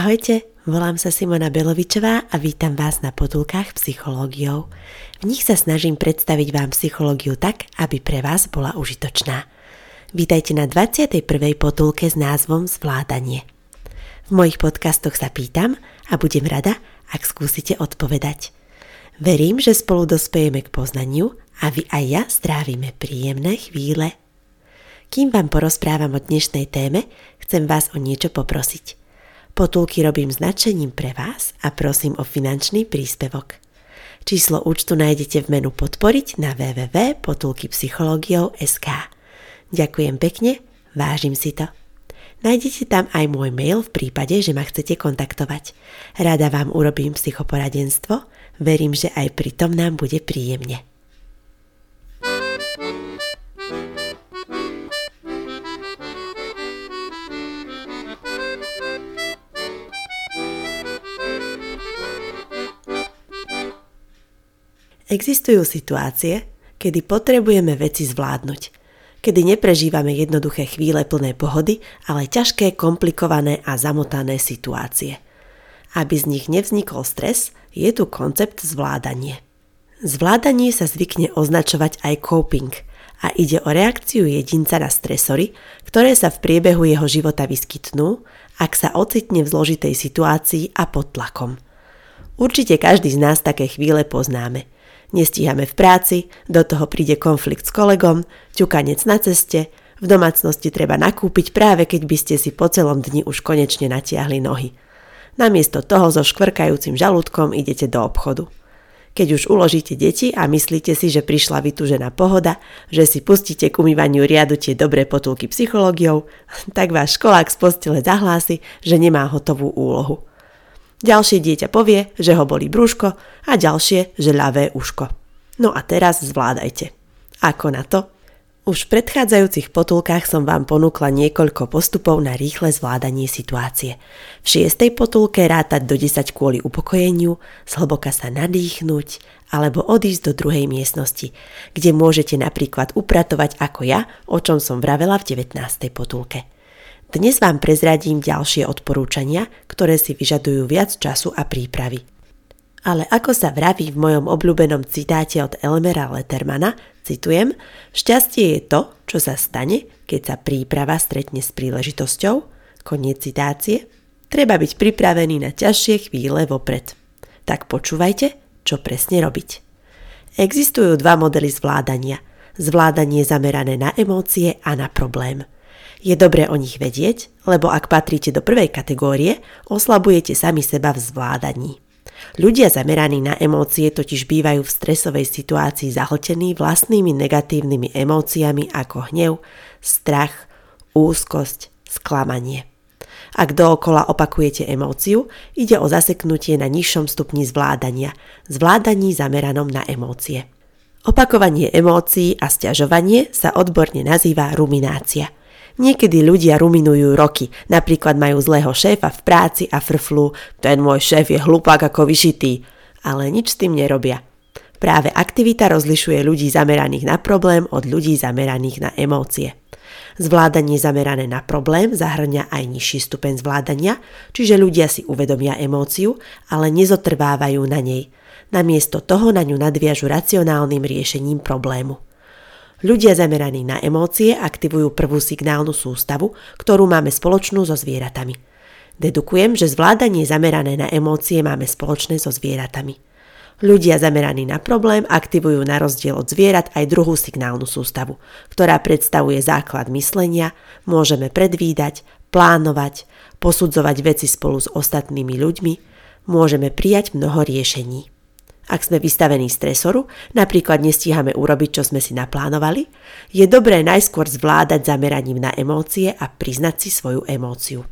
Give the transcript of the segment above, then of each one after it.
Ahojte, volám sa Simona Belovičová a vítam vás na potulkách psychológiou. V nich sa snažím predstaviť vám psychológiu tak, aby pre vás bola užitočná. Vítajte na 21. potulke s názvom Zvládanie. V mojich podcastoch sa pýtam a budem rada, ak skúsite odpovedať. Verím, že spolu dospejeme k poznaniu a vy aj ja strávime príjemné chvíle. Kým vám porozprávam o dnešnej téme, chcem vás o niečo poprosiť – Potulky robím značením pre vás a prosím o finančný príspevok. Číslo účtu nájdete v menu podporiť na www.potulkypsychologiou.sk Ďakujem pekne, vážim si to. Nájdete tam aj môj mail v prípade, že ma chcete kontaktovať. Rada vám urobím psychoporadenstvo, verím, že aj pri tom nám bude príjemne. Existujú situácie, kedy potrebujeme veci zvládnuť, kedy neprežívame jednoduché chvíle plné pohody, ale ťažké, komplikované a zamotané situácie. Aby z nich nevznikol stres, je tu koncept zvládanie. Zvládanie sa zvykne označovať aj coping a ide o reakciu jedinca na stresory, ktoré sa v priebehu jeho života vyskytnú, ak sa ocitne v zložitej situácii a pod tlakom. Určite každý z nás také chvíle poznáme – nestíhame v práci, do toho príde konflikt s kolegom, ťukanec na ceste, v domácnosti treba nakúpiť práve keď by ste si po celom dni už konečne natiahli nohy. Namiesto toho so škvrkajúcim žalúdkom idete do obchodu. Keď už uložíte deti a myslíte si, že prišla vytúžená pohoda, že si pustíte k umývaniu riadu tie dobré potulky psychológiou, tak váš školák z postele zahlási, že nemá hotovú úlohu. Ďalšie dieťa povie, že ho boli brúško a ďalšie, že ľavé uško. No a teraz zvládajte. Ako na to? Už v predchádzajúcich potulkách som vám ponúkla niekoľko postupov na rýchle zvládanie situácie. V šiestej potulke rátať do 10 kvôli upokojeniu, zhlboka sa nadýchnuť alebo odísť do druhej miestnosti, kde môžete napríklad upratovať ako ja, o čom som vravela v 19. potulke. Dnes vám prezradím ďalšie odporúčania, ktoré si vyžadujú viac času a prípravy. Ale ako sa vraví v mojom obľúbenom citáte od Elmera Lettermana, citujem, šťastie je to, čo sa stane, keď sa príprava stretne s príležitosťou, koniec citácie, treba byť pripravený na ťažšie chvíle vopred. Tak počúvajte, čo presne robiť. Existujú dva modely zvládania. Zvládanie zamerané na emócie a na problém – je dobré o nich vedieť, lebo ak patríte do prvej kategórie, oslabujete sami seba v zvládaní. Ľudia zameraní na emócie totiž bývajú v stresovej situácii zahltení vlastnými negatívnymi emóciami ako hnev, strach, úzkosť, sklamanie. Ak dookola opakujete emóciu, ide o zaseknutie na nižšom stupni zvládania, zvládaní zameranom na emócie. Opakovanie emócií a stiažovanie sa odborne nazýva ruminácia – Niekedy ľudia ruminujú roky, napríklad majú zlého šéfa v práci a frflu, ten môj šéf je hlupák ako vyšitý, ale nič s tým nerobia. Práve aktivita rozlišuje ľudí zameraných na problém od ľudí zameraných na emócie. Zvládanie zamerané na problém zahrňa aj nižší stupeň zvládania, čiže ľudia si uvedomia emóciu, ale nezotrvávajú na nej. Namiesto toho na ňu nadviažu racionálnym riešením problému. Ľudia zameraní na emócie aktivujú prvú signálnu sústavu, ktorú máme spoločnú so zvieratami. Dedukujem, že zvládanie zamerané na emócie máme spoločné so zvieratami. Ľudia zameraní na problém aktivujú na rozdiel od zvierat aj druhú signálnu sústavu, ktorá predstavuje základ myslenia, môžeme predvídať, plánovať, posudzovať veci spolu s ostatnými ľuďmi, môžeme prijať mnoho riešení. Ak sme vystavení stresoru, napríklad nestíhame urobiť, čo sme si naplánovali, je dobré najskôr zvládať zameraním na emócie a priznať si svoju emóciu.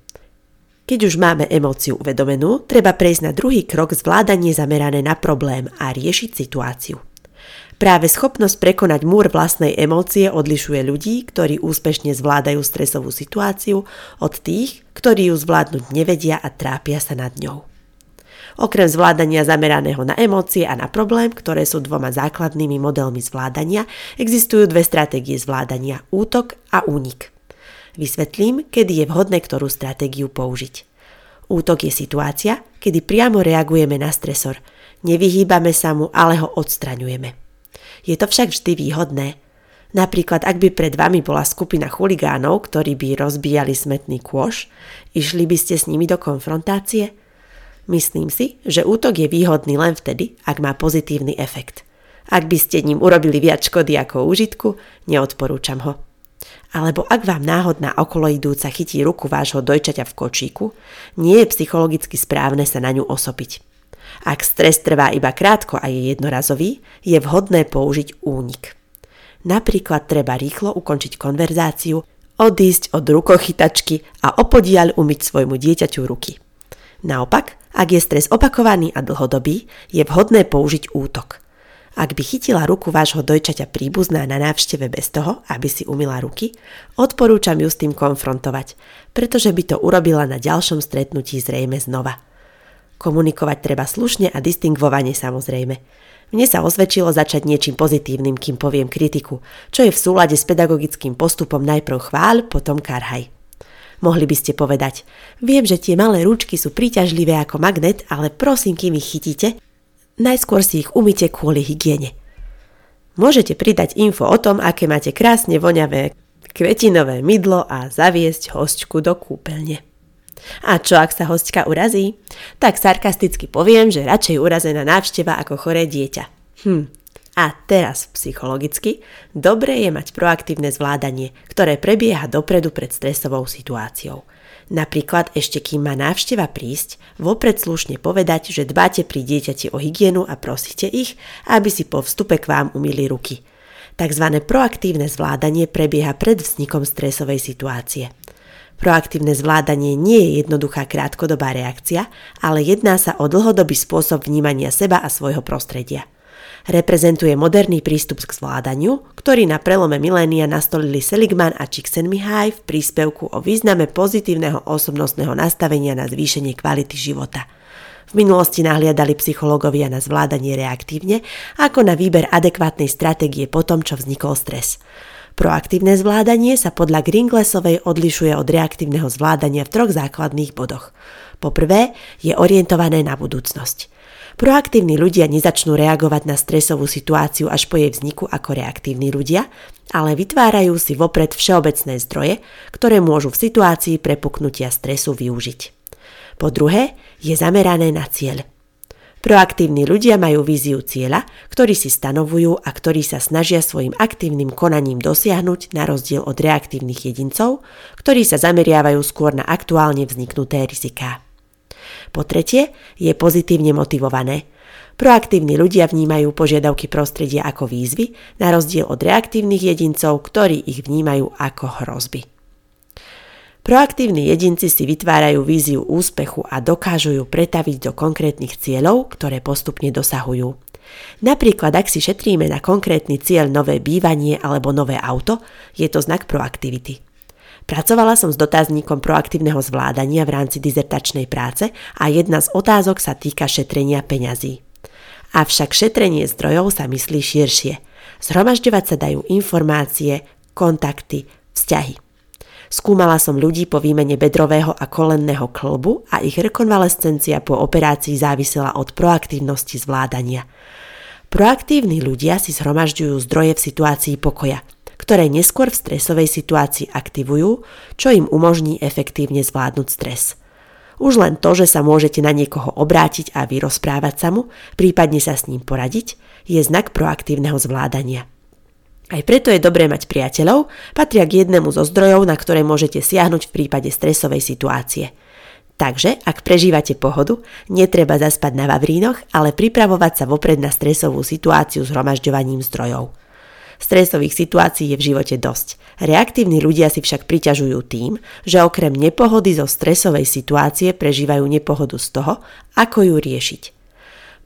Keď už máme emóciu uvedomenú, treba prejsť na druhý krok zvládanie zamerané na problém a riešiť situáciu. Práve schopnosť prekonať múr vlastnej emócie odlišuje ľudí, ktorí úspešne zvládajú stresovú situáciu od tých, ktorí ju zvládnuť nevedia a trápia sa nad ňou. Okrem zvládania zameraného na emócie a na problém, ktoré sú dvoma základnými modelmi zvládania, existujú dve stratégie zvládania – útok a únik. Vysvetlím, kedy je vhodné ktorú stratégiu použiť. Útok je situácia, kedy priamo reagujeme na stresor. Nevyhýbame sa mu, ale ho odstraňujeme. Je to však vždy výhodné. Napríklad, ak by pred vami bola skupina chuligánov, ktorí by rozbíjali smetný kôš, išli by ste s nimi do konfrontácie? Myslím si, že útok je výhodný len vtedy, ak má pozitívny efekt. Ak by ste ním urobili viac škody ako užitku, neodporúčam ho. Alebo ak vám náhodná okoloidúca chytí ruku vášho dojčaťa v kočíku, nie je psychologicky správne sa na ňu osopiť. Ak stres trvá iba krátko a je jednorazový, je vhodné použiť únik. Napríklad treba rýchlo ukončiť konverzáciu, odísť od rukochytačky a opodiaľ umyť svojmu dieťaťu ruky. Naopak, ak je stres opakovaný a dlhodobý, je vhodné použiť útok – ak by chytila ruku vášho dojčaťa príbuzná na návšteve bez toho, aby si umila ruky, odporúčam ju s tým konfrontovať, pretože by to urobila na ďalšom stretnutí zrejme znova. Komunikovať treba slušne a distingvovane samozrejme. Mne sa osvedčilo začať niečím pozitívnym, kým poviem kritiku, čo je v súlade s pedagogickým postupom najprv chváľ, potom karhaj. Mohli by ste povedať, viem, že tie malé ručky sú príťažlivé ako magnet, ale prosím, kým ich chytíte, najskôr si ich umyte kvôli hygiene. Môžete pridať info o tom, aké máte krásne voňavé kvetinové mydlo a zaviesť hostku do kúpeľne. A čo ak sa hostka urazí? Tak sarkasticky poviem, že radšej urazená návšteva ako choré dieťa. Hm. A teraz psychologicky, dobre je mať proaktívne zvládanie, ktoré prebieha dopredu pred stresovou situáciou – Napríklad ešte kým má návšteva prísť, vopred slušne povedať, že dbáte pri dieťati o hygienu a prosíte ich, aby si po vstupe k vám umýli ruky. Takzvané proaktívne zvládanie prebieha pred vznikom stresovej situácie. Proaktívne zvládanie nie je jednoduchá krátkodobá reakcia, ale jedná sa o dlhodobý spôsob vnímania seba a svojho prostredia – reprezentuje moderný prístup k zvládaniu, ktorý na prelome milénia nastolili Seligman a Csikszentmihalyi v príspevku o význame pozitívneho osobnostného nastavenia na zvýšenie kvality života. V minulosti nahliadali psychológovia na zvládanie reaktívne ako na výber adekvátnej stratégie po tom, čo vznikol stres. Proaktívne zvládanie sa podľa Gringlesovej odlišuje od reaktívneho zvládania v troch základných bodoch. Po prvé, je orientované na budúcnosť. Proaktívni ľudia nezačnú reagovať na stresovú situáciu až po jej vzniku ako reaktívni ľudia, ale vytvárajú si vopred všeobecné zdroje, ktoré môžu v situácii prepuknutia stresu využiť. Po druhé, je zamerané na cieľ. Proaktívni ľudia majú víziu cieľa, ktorý si stanovujú a ktorý sa snažia svojim aktívnym konaním dosiahnuť na rozdiel od reaktívnych jedincov, ktorí sa zameriavajú skôr na aktuálne vzniknuté riziká. Po tretie, je pozitívne motivované. Proaktívni ľudia vnímajú požiadavky prostredia ako výzvy, na rozdiel od reaktívnych jedincov, ktorí ich vnímajú ako hrozby. Proaktívni jedinci si vytvárajú víziu úspechu a dokážu ju pretaviť do konkrétnych cieľov, ktoré postupne dosahujú. Napríklad, ak si šetríme na konkrétny cieľ nové bývanie alebo nové auto, je to znak proaktivity. Pracovala som s dotazníkom proaktívneho zvládania v rámci dizertačnej práce a jedna z otázok sa týka šetrenia peňazí. Avšak šetrenie zdrojov sa myslí širšie. Zhromažďovať sa dajú informácie, kontakty, vzťahy. Skúmala som ľudí po výmene bedrového a kolenného klbu a ich rekonvalescencia po operácii závisela od proaktívnosti zvládania. Proaktívni ľudia si zhromažďujú zdroje v situácii pokoja – ktoré neskôr v stresovej situácii aktivujú, čo im umožní efektívne zvládnuť stres. Už len to, že sa môžete na niekoho obrátiť a vyrozprávať sa mu, prípadne sa s ním poradiť, je znak proaktívneho zvládania. Aj preto je dobré mať priateľov, patria k jednému zo zdrojov, na ktoré môžete siahnuť v prípade stresovej situácie. Takže, ak prežívate pohodu, netreba zaspať na vavrínoch, ale pripravovať sa vopred na stresovú situáciu s zdrojov. Stresových situácií je v živote dosť. Reaktívni ľudia si však priťažujú tým, že okrem nepohody zo stresovej situácie prežívajú nepohodu z toho, ako ju riešiť.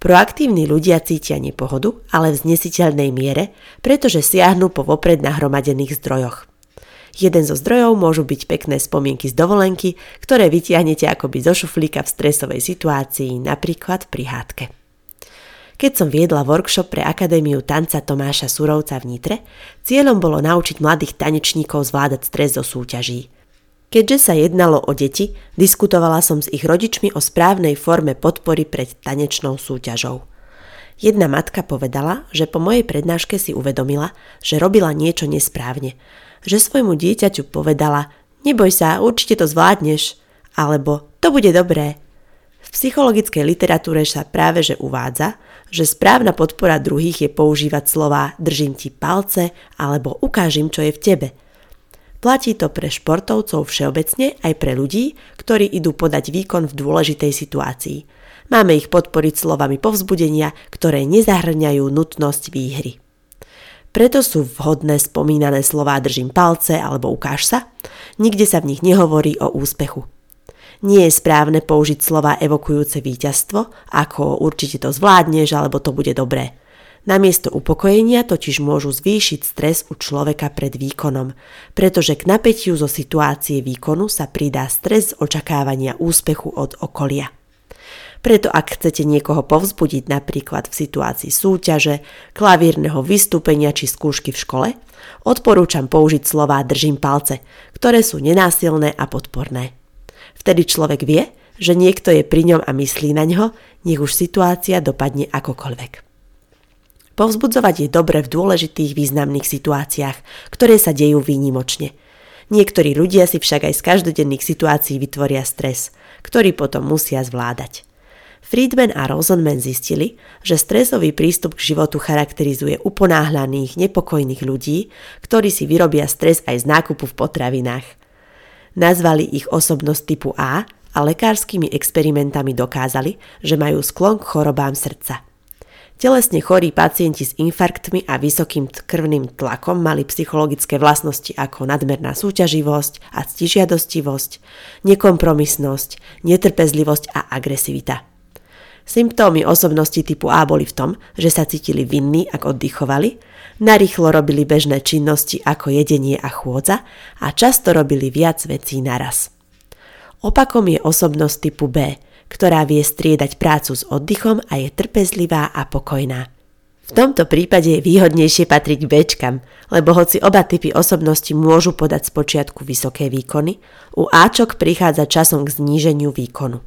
Proaktívni ľudia cítia nepohodu, ale v znesiteľnej miere, pretože siahnu po vopred nahromadených zdrojoch. Jeden zo zdrojov môžu byť pekné spomienky z dovolenky, ktoré vytiahnete akoby zo šuflíka v stresovej situácii, napríklad pri hádke. Keď som viedla workshop pre Akadémiu tanca Tomáša Surovca v Nitre, cieľom bolo naučiť mladých tanečníkov zvládať stres zo súťaží. Keďže sa jednalo o deti, diskutovala som s ich rodičmi o správnej forme podpory pred tanečnou súťažou. Jedna matka povedala, že po mojej prednáške si uvedomila, že robila niečo nesprávne. Že svojmu dieťaťu povedala, neboj sa, určite to zvládneš, alebo to bude dobré. V psychologickej literatúre sa práve že uvádza, že správna podpora druhých je používať slová držím ti palce alebo ukážim, čo je v tebe – Platí to pre športovcov všeobecne aj pre ľudí, ktorí idú podať výkon v dôležitej situácii. Máme ich podporiť slovami povzbudenia, ktoré nezahrňajú nutnosť výhry. Preto sú vhodné spomínané slová držím palce alebo ukáž sa. Nikde sa v nich nehovorí o úspechu. Nie je správne použiť slova evokujúce víťazstvo, ako určite to zvládneš alebo to bude dobré. Namiesto upokojenia totiž môžu zvýšiť stres u človeka pred výkonom, pretože k napätiu zo situácie výkonu sa pridá stres z očakávania úspechu od okolia. Preto ak chcete niekoho povzbudiť napríklad v situácii súťaže, klavírneho vystúpenia či skúšky v škole, odporúčam použiť slová držím palce, ktoré sú nenásilné a podporné. Vtedy človek vie, že niekto je pri ňom a myslí na ňo, nech už situácia dopadne akokoľvek. Povzbudzovať je dobre v dôležitých významných situáciách, ktoré sa dejú výnimočne. Niektorí ľudia si však aj z každodenných situácií vytvoria stres, ktorý potom musia zvládať. Friedman a Rosenman zistili, že stresový prístup k životu charakterizuje uponáhľaných, nepokojných ľudí, ktorí si vyrobia stres aj z nákupu v potravinách. Nazvali ich osobnosť typu A a lekárskymi experimentami dokázali, že majú sklon k chorobám srdca. Telesne chorí pacienti s infarktmi a vysokým krvným tlakom mali psychologické vlastnosti ako nadmerná súťaživosť a ctižiadostivosť, nekompromisnosť, netrpezlivosť a agresivita. Symptómy osobnosti typu A boli v tom, že sa cítili vinní, ak oddychovali, narýchlo robili bežné činnosti ako jedenie a chôdza a často robili viac vecí naraz. Opakom je osobnosť typu B, ktorá vie striedať prácu s oddychom a je trpezlivá a pokojná. V tomto prípade je výhodnejšie patriť k Bčkam, lebo hoci oba typy osobnosti môžu podať z počiatku vysoké výkony, u Ačok prichádza časom k zníženiu výkonu.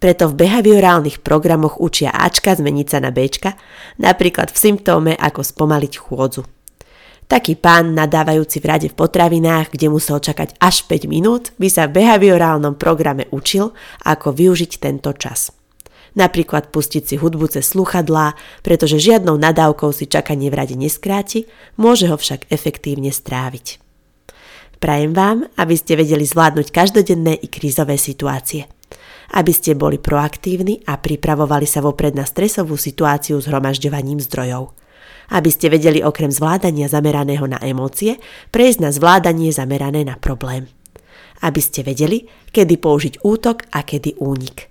Preto v behaviorálnych programoch učia Ačka zmeniť sa na Bčka, napríklad v symptóme ako spomaliť chôdzu. Taký pán nadávajúci v rade v potravinách, kde musel čakať až 5 minút, by sa v behaviorálnom programe učil, ako využiť tento čas. Napríklad pustiť si hudbu cez sluchadlá, pretože žiadnou nadávkou si čakanie v rade neskráti, môže ho však efektívne stráviť. Prajem vám, aby ste vedeli zvládnuť každodenné i krízové situácie. Aby ste boli proaktívni a pripravovali sa vopred na stresovú situáciu s hromažďovaním zdrojov aby ste vedeli okrem zvládania zameraného na emócie prejsť na zvládanie zamerané na problém. Aby ste vedeli, kedy použiť útok a kedy únik.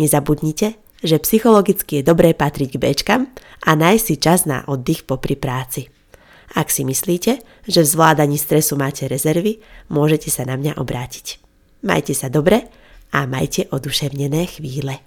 Nezabudnite, že psychologicky je dobré patriť k Bčkam a nájsť si čas na oddych popri práci. Ak si myslíte, že v zvládaní stresu máte rezervy, môžete sa na mňa obrátiť. Majte sa dobre a majte oduševnené chvíle.